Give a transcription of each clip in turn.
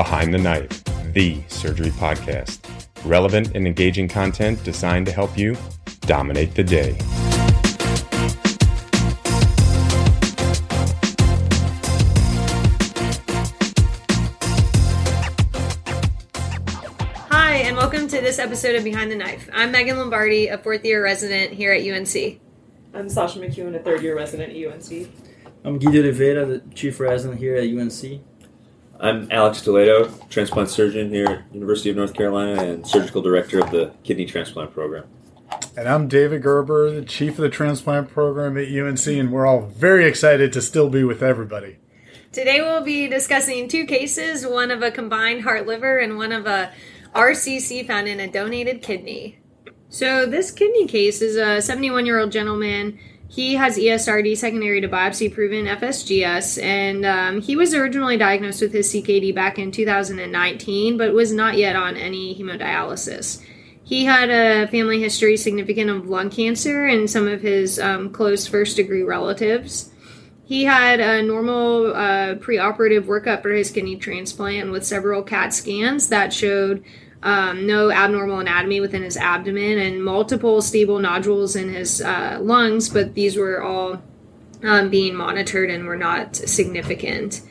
Behind the Knife, the surgery podcast. Relevant and engaging content designed to help you dominate the day. Hi, and welcome to this episode of Behind the Knife. I'm Megan Lombardi, a fourth year resident here at UNC. I'm Sasha McEwan, a third year resident at UNC. I'm Gui de Oliveira, the chief resident here at UNC. I'm Alex Toledo, transplant surgeon here at University of North Carolina and surgical director of the kidney transplant program. And I'm David Gerber, the chief of the transplant program at UNC, and we're all very excited to still be with everybody. Today we'll be discussing two cases, one of a combined heart liver and one of a RCC found in a donated kidney. So this kidney case is a 71 year old gentleman. He has ESRD secondary to biopsy proven FSGS, and um, he was originally diagnosed with his CKD back in 2019, but was not yet on any hemodialysis. He had a family history significant of lung cancer and some of his um, close first degree relatives. He had a normal uh, preoperative workup for his kidney transplant with several CAT scans that showed um, no abnormal anatomy within his abdomen and multiple stable nodules in his uh, lungs, but these were all um, being monitored and were not significant.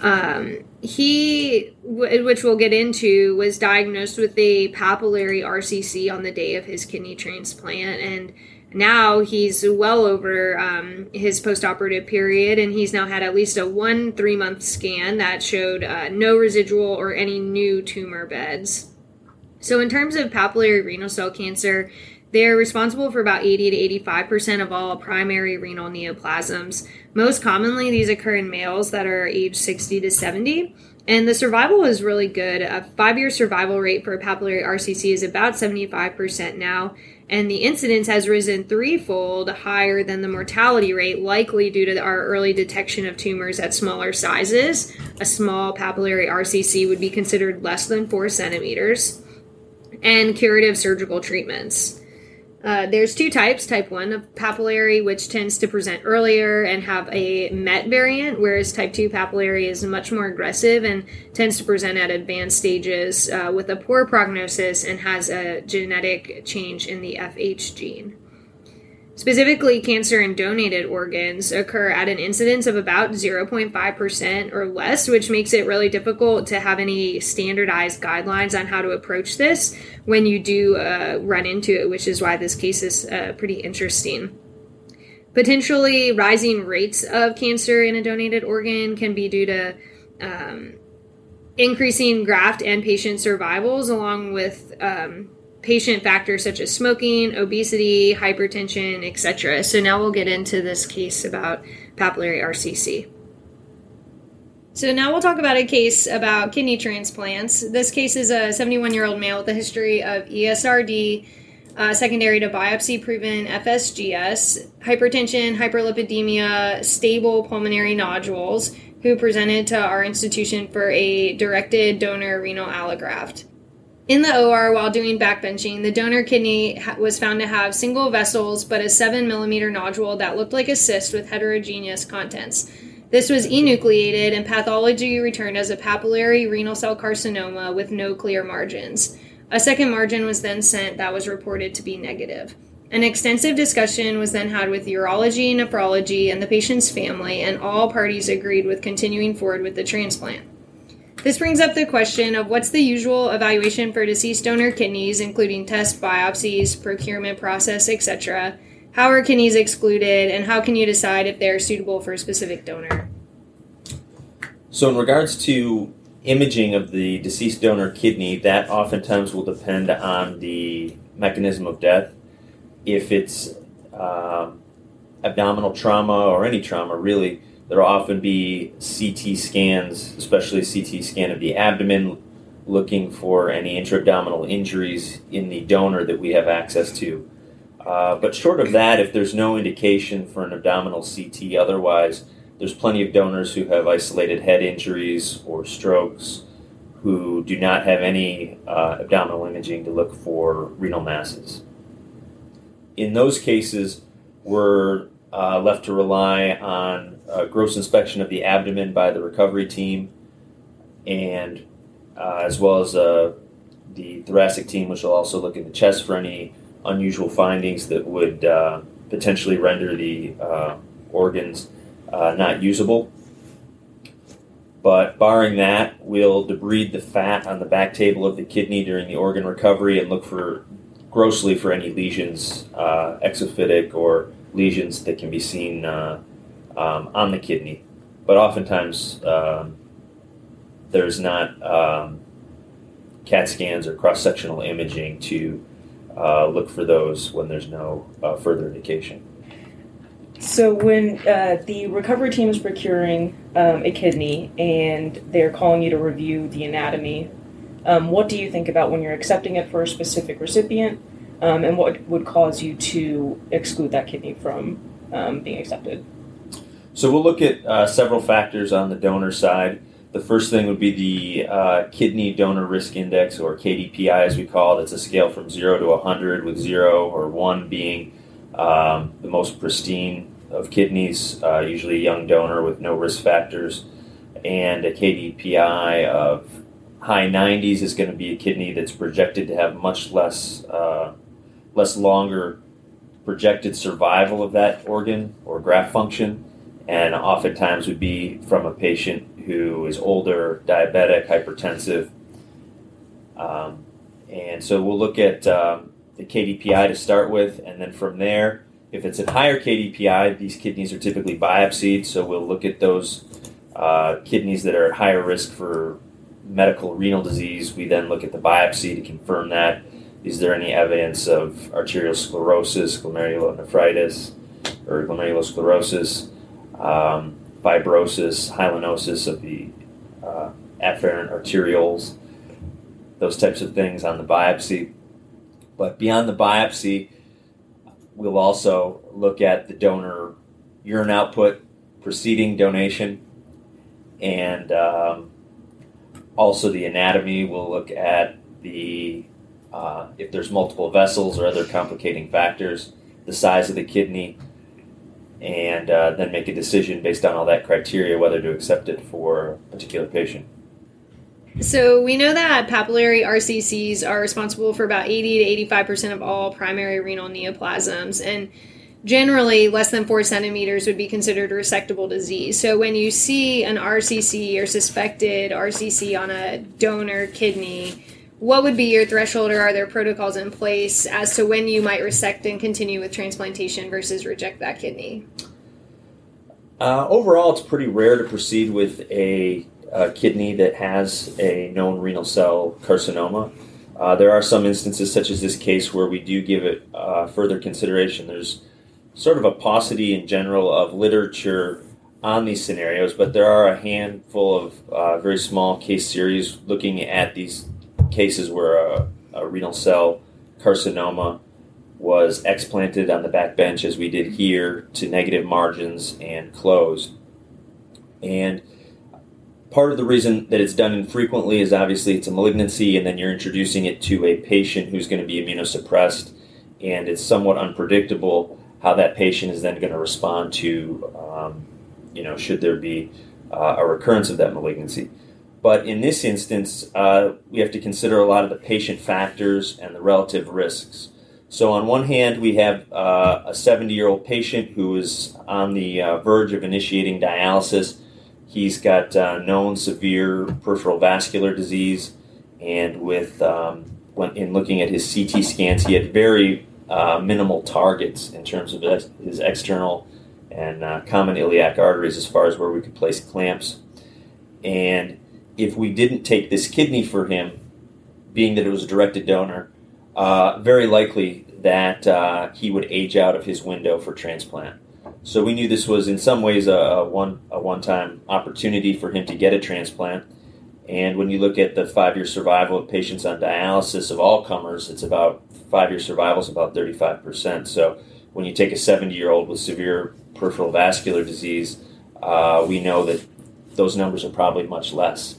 Um, he, w- which we'll get into, was diagnosed with a papillary RCC on the day of his kidney transplant, and now he's well over um, his postoperative period, and he's now had at least a one three month scan that showed uh, no residual or any new tumor beds. So, in terms of papillary renal cell cancer, they're responsible for about 80 to 85% of all primary renal neoplasms. Most commonly, these occur in males that are age 60 to 70. And the survival is really good. A five year survival rate for papillary RCC is about 75% now. And the incidence has risen threefold higher than the mortality rate, likely due to our early detection of tumors at smaller sizes. A small papillary RCC would be considered less than four centimeters and curative surgical treatments. Uh, there's two types type 1 of papillary, which tends to present earlier and have a MET variant, whereas type 2 papillary is much more aggressive and tends to present at advanced stages uh, with a poor prognosis and has a genetic change in the FH gene. Specifically, cancer in donated organs occur at an incidence of about 0.5% or less, which makes it really difficult to have any standardized guidelines on how to approach this when you do uh, run into it, which is why this case is uh, pretty interesting. Potentially, rising rates of cancer in a donated organ can be due to um, increasing graft and patient survivals, along with um, patient factors such as smoking, obesity, hypertension, etc. So now we'll get into this case about papillary RCC. So now we'll talk about a case about kidney transplants. This case is a 71 year old male with a history of ESRD, uh, secondary to biopsy proven FSGS, hypertension, hyperlipidemia, stable pulmonary nodules, who presented to our institution for a directed donor renal allograft. In the OR, while doing backbenching, the donor kidney was found to have single vessels but a 7 millimeter nodule that looked like a cyst with heterogeneous contents. This was enucleated and pathology returned as a papillary renal cell carcinoma with no clear margins. A second margin was then sent that was reported to be negative. An extensive discussion was then had with urology, nephrology, and the patient's family, and all parties agreed with continuing forward with the transplant. This brings up the question of what's the usual evaluation for deceased donor kidneys, including test biopsies, procurement process, etc. How are kidneys excluded, and how can you decide if they're suitable for a specific donor? So, in regards to imaging of the deceased donor kidney, that oftentimes will depend on the mechanism of death. If it's uh, abdominal trauma or any trauma, really, There'll often be CT scans, especially CT scan of the abdomen, looking for any intra-abdominal injuries in the donor that we have access to. Uh, but short of that, if there's no indication for an abdominal CT otherwise, there's plenty of donors who have isolated head injuries or strokes who do not have any uh, abdominal imaging to look for renal masses. In those cases, we're uh, left to rely on a gross inspection of the abdomen by the recovery team, and uh, as well as uh, the thoracic team, which will also look in the chest for any unusual findings that would uh, potentially render the uh, organs not usable. But barring that, we'll debride the fat on the back table of the kidney during the organ recovery and look for grossly for any lesions, uh, exophytic or lesions that can be seen uh, um, on the kidney. But oftentimes, um, there's not um, CAT scans or cross sectional imaging to uh, look for those when there's no uh, further indication. So when uh, the recovery team is procuring um, a kidney and they're calling you to review the anatomy, um, what do you think about when you're accepting it for a specific recipient, um, and what would cause you to exclude that kidney from um, being accepted? So we'll look at uh, several factors on the donor side. The first thing would be the uh, Kidney Donor Risk Index, or KDPI as we call it. It's a scale from 0 to 100, with 0 or 1 being um, the most pristine of kidneys, uh, usually a young donor with no risk factors, and a KDPI of high 90s is going to be a kidney that's projected to have much less uh, less longer projected survival of that organ or graft function, and oftentimes would be from a patient who is older, diabetic, hypertensive. Um, and so we'll look at um, the KDPI to start with, and then from there, if it's a higher KDPI, these kidneys are typically biopsied, so we'll look at those uh, kidneys that are at higher risk for medical renal disease. We then look at the biopsy to confirm that. Is there any evidence of arteriosclerosis, glomerulonephritis, or glomerulosclerosis, um, fibrosis, hyalinosis of the uh, afferent arterioles, those types of things on the biopsy. But beyond the biopsy, we'll also look at the donor urine output preceding donation and um, also the anatomy. We'll look at the uh, if there's multiple vessels or other complicating factors, the size of the kidney, and uh, then make a decision based on all that criteria whether to accept it for a particular patient. So we know that papillary RCCs are responsible for about 80 to 85% of all primary renal neoplasms. And generally, less than four centimeters would be considered a resectable disease. So when you see an RCC or suspected RCC on a donor kidney, what would be your threshold or are there protocols in place as to when you might resect and continue with transplantation versus reject that kidney? Uh, overall, it's pretty rare to proceed with a, a, kidney that has a known renal cell carcinoma. Uh, there are some instances, such as this case, where we do give it uh, further consideration. There's sort of a paucity in general of literature on these scenarios, but there are a handful of uh, very small case series looking at these cases where a, a renal cell carcinoma was explanted on the back bench as we did here to negative margins and closed. And part of the reason that it's done infrequently is obviously it's a malignancy, and then you're introducing it to a patient who's going to be immunosuppressed, and it's somewhat unpredictable how that patient is then going to respond to, um, you know, should there be uh, a recurrence of that malignancy. But in this instance, uh, we have to consider a lot of the patient factors and the relative risks. So, on one hand, we have uh, a 70 year old patient who is on the uh, verge of initiating dialysis. He's got uh, known severe peripheral vascular disease, and with um, when, in looking at his CT scans, he had very uh, minimal targets in terms of his external and uh, common iliac arteries as far as where we could place clamps. And if we didn't take this kidney for him, being that it was a directed donor, uh, very likely that uh, he would age out of his window for transplant. So we knew this was in some ways a, a one a one time opportunity for him to get a transplant. And when you look at the five year survival of patients on dialysis of all comers, it's about five year survival is about 35%. So when you take a 70 year old with severe peripheral vascular disease, uh, we know that those numbers are probably much less.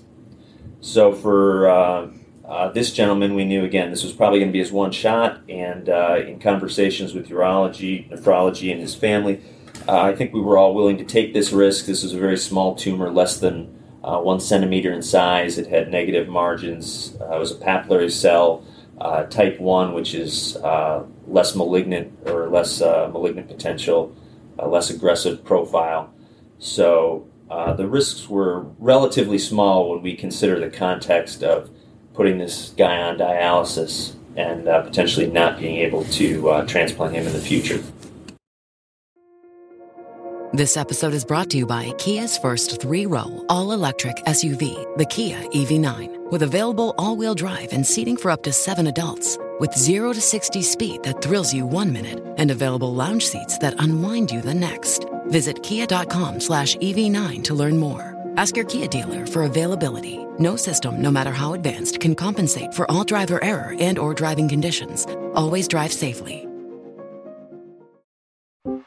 So for uh, uh, this gentleman, we knew again this was probably going to be his one shot, and uh, in conversations with urology, nephrology, and his family, uh, I think we were all willing to take this risk. This was a very small tumor, less than uh, one centimeter in size. It had negative margins. It was a papillary cell, uh, type 1, which is uh, less malignant or less uh, malignant potential, less aggressive profile. So Uh, the risks were relatively small when we consider the context of putting this guy on dialysis and uh, potentially not being able to uh, transplant him in the future. This episode is brought to you by Kia's first three row, all electric SUV, the Kia EV9, with available all wheel drive and seating for up to seven adults. With 0 to 60 speed that thrills you one minute and available lounge seats that unwind you the next. Visit kia.com slash EV9 to learn more. Ask your Kia dealer for availability. No system, no matter how advanced, can compensate for all driver error and or driving conditions. Always drive safely.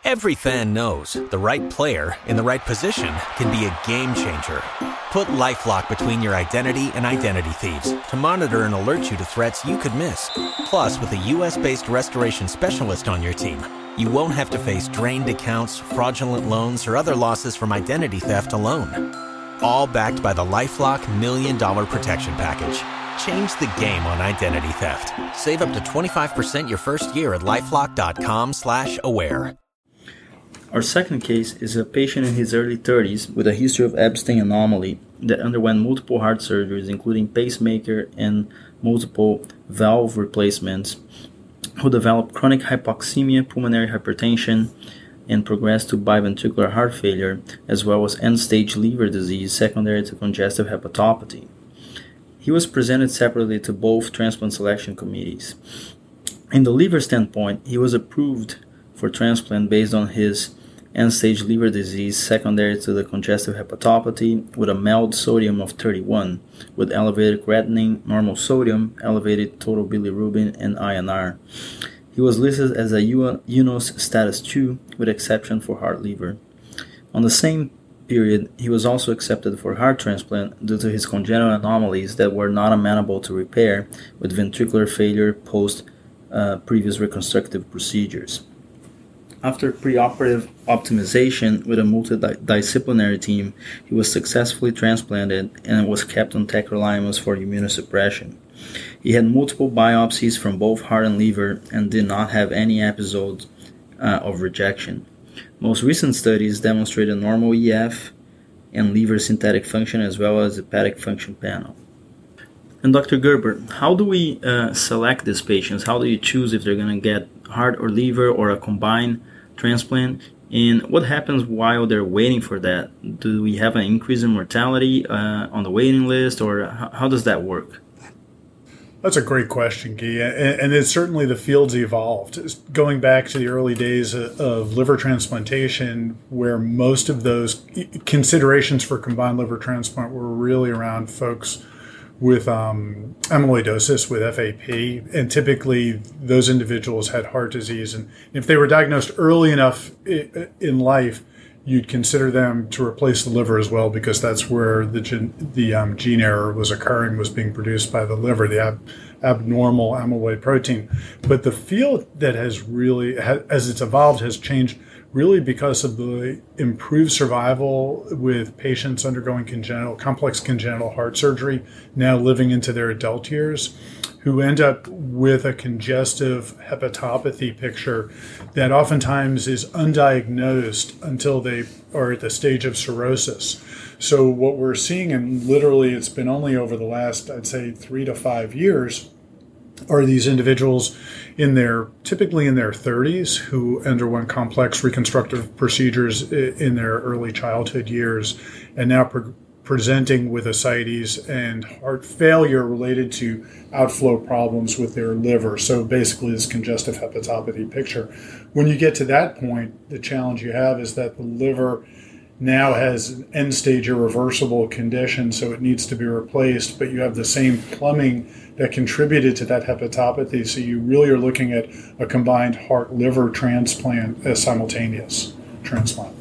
Every fan knows the right player in the right position can be a game changer. Put LifeLock between your identity and identity thieves to monitor and alert you to threats you could miss. Plus, with a U.S.-based restoration specialist on your team, you won't have to face drained accounts, fraudulent loans, or other losses from identity theft alone. All backed by the LifeLock Million Dollar Protection Package. Change the game on identity theft. Save up to 25% your first year at LifeLock.com slash aware. Our second case is a patient in his early 30s with a history of Ebstein anomaly that underwent multiple heart surgeries, including pacemaker and multiple valve replacements, who developed chronic hypoxemia, pulmonary hypertension, and progressed to biventricular heart failure, as well as end stage liver disease secondary to congestive hepatopathy. He was presented separately to both transplant selection committees. In the liver standpoint, he was approved for transplant based on his end-stage liver disease secondary to the congestive hepatopathy with a MELD sodium of 31, with elevated creatinine, normal sodium, elevated total bilirubin, and INR. He was listed as a UNOS status 2 with exception for heart liver. On the same period, he was also accepted for heart transplant due to his congenital anomalies that were not amenable to repair with ventricular failure post uh, previous reconstructive procedures. After preoperative optimization with a multidisciplinary team, he was successfully transplanted and was kept on tacrolimus for immunosuppression. He had multiple biopsies from both heart and liver and did not have any episodes uh, of rejection. Most recent studies demonstrate a normal EF and liver synthetic function as well as hepatic function panel. And Dr. Gerber, how do we uh, select these patients? How do you choose if they're going to get heart or liver or a combined transplant. And what happens while they're waiting for that? Do we have an increase in mortality uh, on the waiting list, or how, does that work? That's a great question, Guy. And, it's certainly the field's evolved. Going back to the early days of liver transplantation, where most of those considerations for combined liver transplant were really around folks with um, amyloidosis with FAP, and typically those individuals had heart disease. And if they were diagnosed early enough in life, you'd consider them to replace the liver as well because that's where the gene, the um, gene error was occurring, was being produced by the liver, the ab- abnormal amyloid protein. But the field that has really, as it's evolved, has changed really because of the improved survival with patients undergoing congenital complex congenital heart surgery now living into their adult years who end up with a congestive hepatopathy picture that oftentimes is undiagnosed until they are at the stage of cirrhosis. So what we're seeing and literally it's been only over the last I'd say 3 to 5 years are these individuals in their typically in their 30s who underwent complex reconstructive procedures in their early childhood years and now pro- presenting with ascites and heart failure related to outflow problems with their liver. So basically, this congestive hepatopathy picture. When you get to that point, the challenge you have is that the liver now has an end stage irreversible condition, so it needs to be replaced, but you have the same plumbing that contributed to that hepatopathy. So you really are looking at a combined heart liver transplant as simultaneous transplant.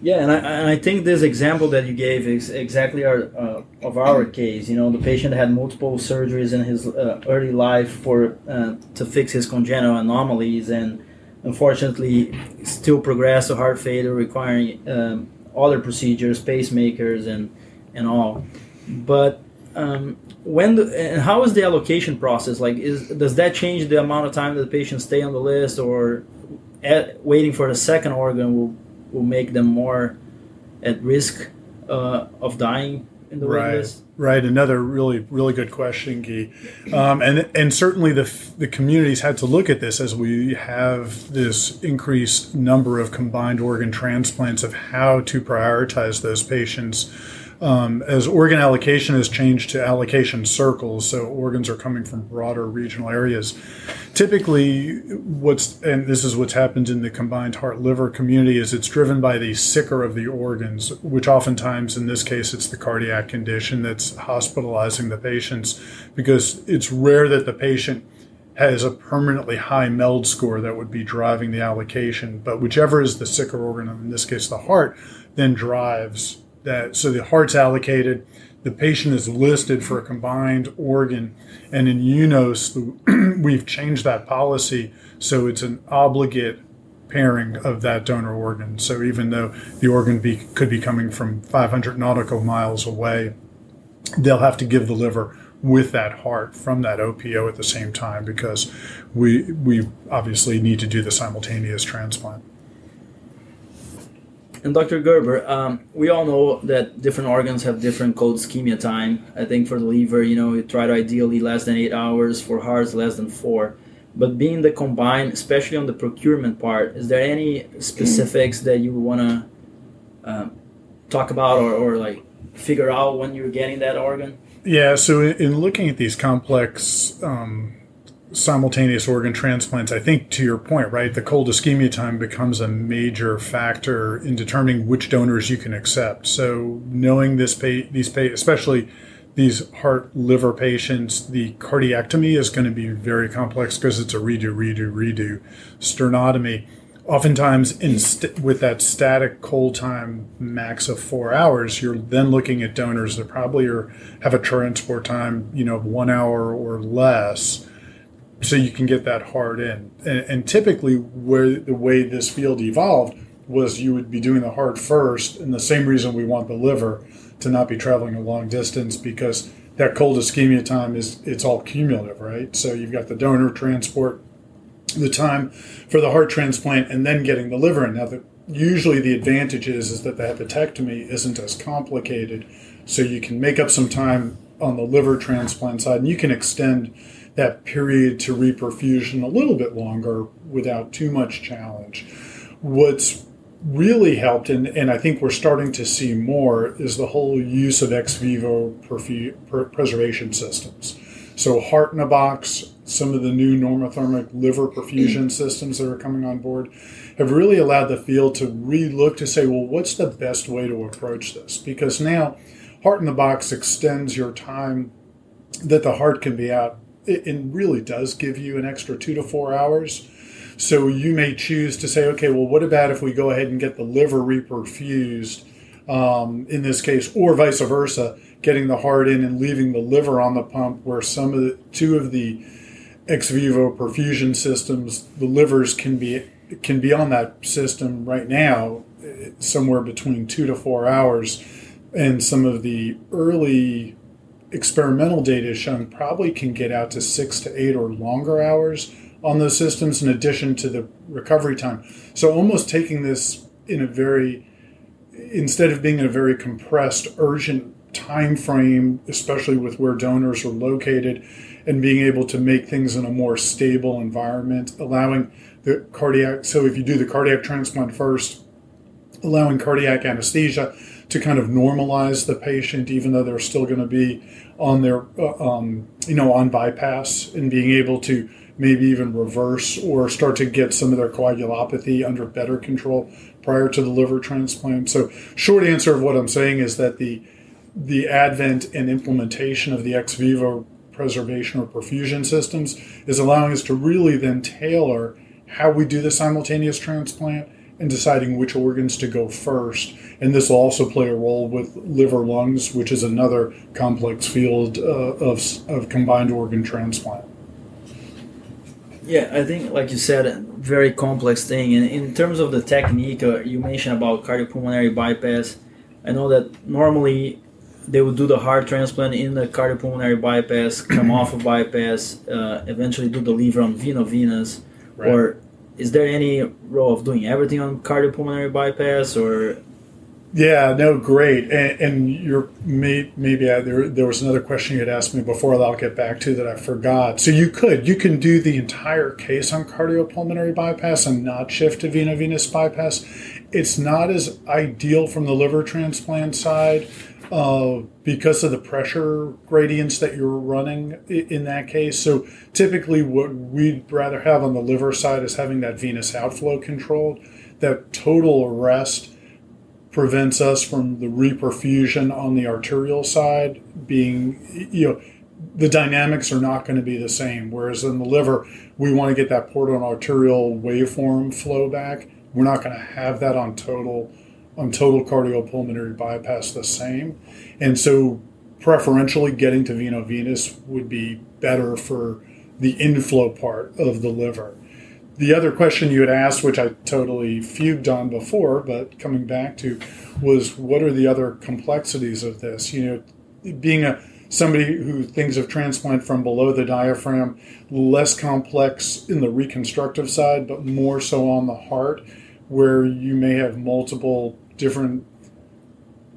Yeah, and I, and I think this example that you gave is exactly our uh, of our case. You know, the patient had multiple surgeries in his uh, early life for uh, to fix his congenital anomalies, and unfortunately, still progress to heart failure, requiring um, other procedures, pacemakers, and and all. But um, when the, and how is the allocation process? Like, is does that change the amount of time that the patient stay on the list, or at, waiting for the second organ will will make them more at risk uh, of dying in the right. list? Right. Another really, really good question, Guy. Um, and and certainly the the communities had to look at this as we have this increased number of combined organ transplants of how to prioritize those patients um, as organ allocation has changed to allocation circles, so organs are coming from broader regional areas. Typically, what's and this is what's happened in the combined heart liver community is it's driven by the sicker of the organs, which oftentimes in this case it's the cardiac condition that's hospitalizing the patients because it's rare that the patient has a permanently high MELD score that would be driving the allocation. But whichever is the sicker organ, in this case the heart, then drives that so the heart's allocated, the patient is listed for a combined organ, and in UNOS we've changed that policy so it's an obligate pairing of that donor organ. So even though the organ be, could be coming from 500 nautical miles away, they'll have to give the liver with that heart from that OPO at the same time because we we obviously need to do the simultaneous transplant. And Dr. Gerber, um, we all know that different organs have different cold ischemia time. I think for the liver, you know, you try to ideally less than eight hours. For hearts, less than four. But being the combined, especially on the procurement part, is there any specifics that you want to um, talk about or, or like figure out when you're getting that organ? Yeah. So in looking at these complex um, simultaneous organ transplants, I think to your point, right, the cold ischemia time becomes a major factor in determining which donors you can accept. So knowing this, pa- these, especially these heart liver patients, the cardiectomy is going to be very complex because it's a redo, redo, redo sternotomy. Oftentimes, st- with that static cold time max of four hours, you're then looking at donors that probably are, have a transport time, you know, of one hour or less so you can get that heart in. And, and, typically, where the way this field evolved was you would be doing the heart first, and the same reason we want the liver to not be traveling a long distance because that cold ischemia time is it's all cumulative, right? So you've got the donor transport, the time for the heart transplant, and then getting the liver in. Now, the, usually the advantage is is that the hepatectomy isn't as complicated, so you can make up some time on the liver transplant side, and you can extend that period to reperfusion a little bit longer without too much challenge. What's really helped, and, and I think we're starting to see more, is the whole use of ex vivo perfu- per- preservation systems. So, heart in a box, some of the new normothermic liver perfusion systems that are coming on board have really allowed the field to relook to say, well, what's the best way to approach this? Because now, heart in the box extends your time that the heart can be out it, it really does give you an extra two to four hours. So you may choose to say, okay, well, what about if we go ahead and get the liver reperfused um, in this case, or vice versa, getting the heart in and leaving the liver on the pump, where some of the two of the ex vivo perfusion systems, the livers can be can be on that system right now, somewhere between two to four hours, and some of the early experimental data has shown probably can get out to six to eight or longer hours on those systems in addition to the recovery time. So almost taking this in a very instead of being in a very compressed, urgent time frame, especially with where donors are located, and being able to make things in a more stable environment, allowing the cardiac. So if you do the cardiac transplant first, allowing cardiac anesthesia, to kind of normalize the patient, even though they're still going to be on their, uh, um, you know, on bypass and being able to maybe even reverse or start to get some of their coagulopathy under better control prior to the liver transplant. So, short answer of what I'm saying is that the the advent and implementation of the ex vivo preservation or perfusion systems is allowing us to really then tailor how we do the simultaneous transplant and deciding which organs to go first. And this will also play a role with liver lungs, which is another complex field uh, of, of combined organ transplant. Yeah, I think, like you said, very complex thing. And in terms of the technique, uh, you mentioned about cardiopulmonary bypass. I know that normally they would do the heart transplant in the cardiopulmonary bypass, come off of bypass, uh, eventually do the liver on veno-venous. Right. Or is there any role of doing everything on cardiopulmonary bypass, or yeah, no, great. And, and you're may, maybe I, there there was another question you had asked me before that I'll get back to that I forgot. So you could you can do the entire case on cardiopulmonary bypass and not shift to veno-venous bypass. It's not as ideal from the liver transplant side uh, because of the pressure gradients that you're running in that case. So typically, what we'd rather have on the liver side is having that venous outflow controlled. That total arrest prevents us from the reperfusion on the arterial side being, you know, the dynamics are not going to be the same. Whereas in the liver, we want to get that portal and arterial waveform flow back. We're not going to have that on total on total cardiopulmonary bypass the same. And so preferentially getting to veno-venous would be better for the inflow part of the liver the other question you had asked, which I totally fugued on before, but coming back to, was what are the other complexities of this? You know, being a somebody who thinks of transplant from below the diaphragm, less complex in the reconstructive side, but more so on the heart, where you may have multiple different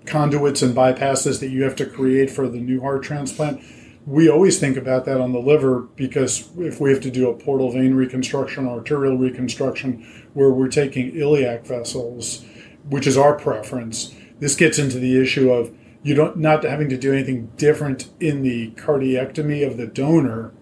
conduits and bypasses that you have to create for the new heart transplant we always think about that on the liver because if we have to do a portal vein reconstruction arterial reconstruction where we're taking iliac vessels, which is our preference, this gets into the issue of you don't not having to do anything different in the cardiectomy of the donor,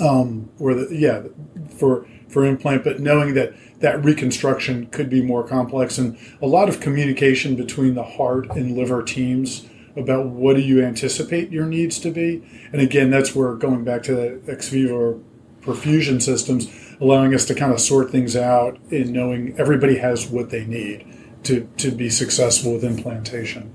um, or the yeah for for implant, but knowing that that reconstruction could be more complex and a lot of communication between the heart and liver teams about what do you anticipate your needs to be. And again, that's where going back to the ex vivo perfusion systems, allowing us to kind of sort things out in knowing everybody has what they need to, to be successful with implantation.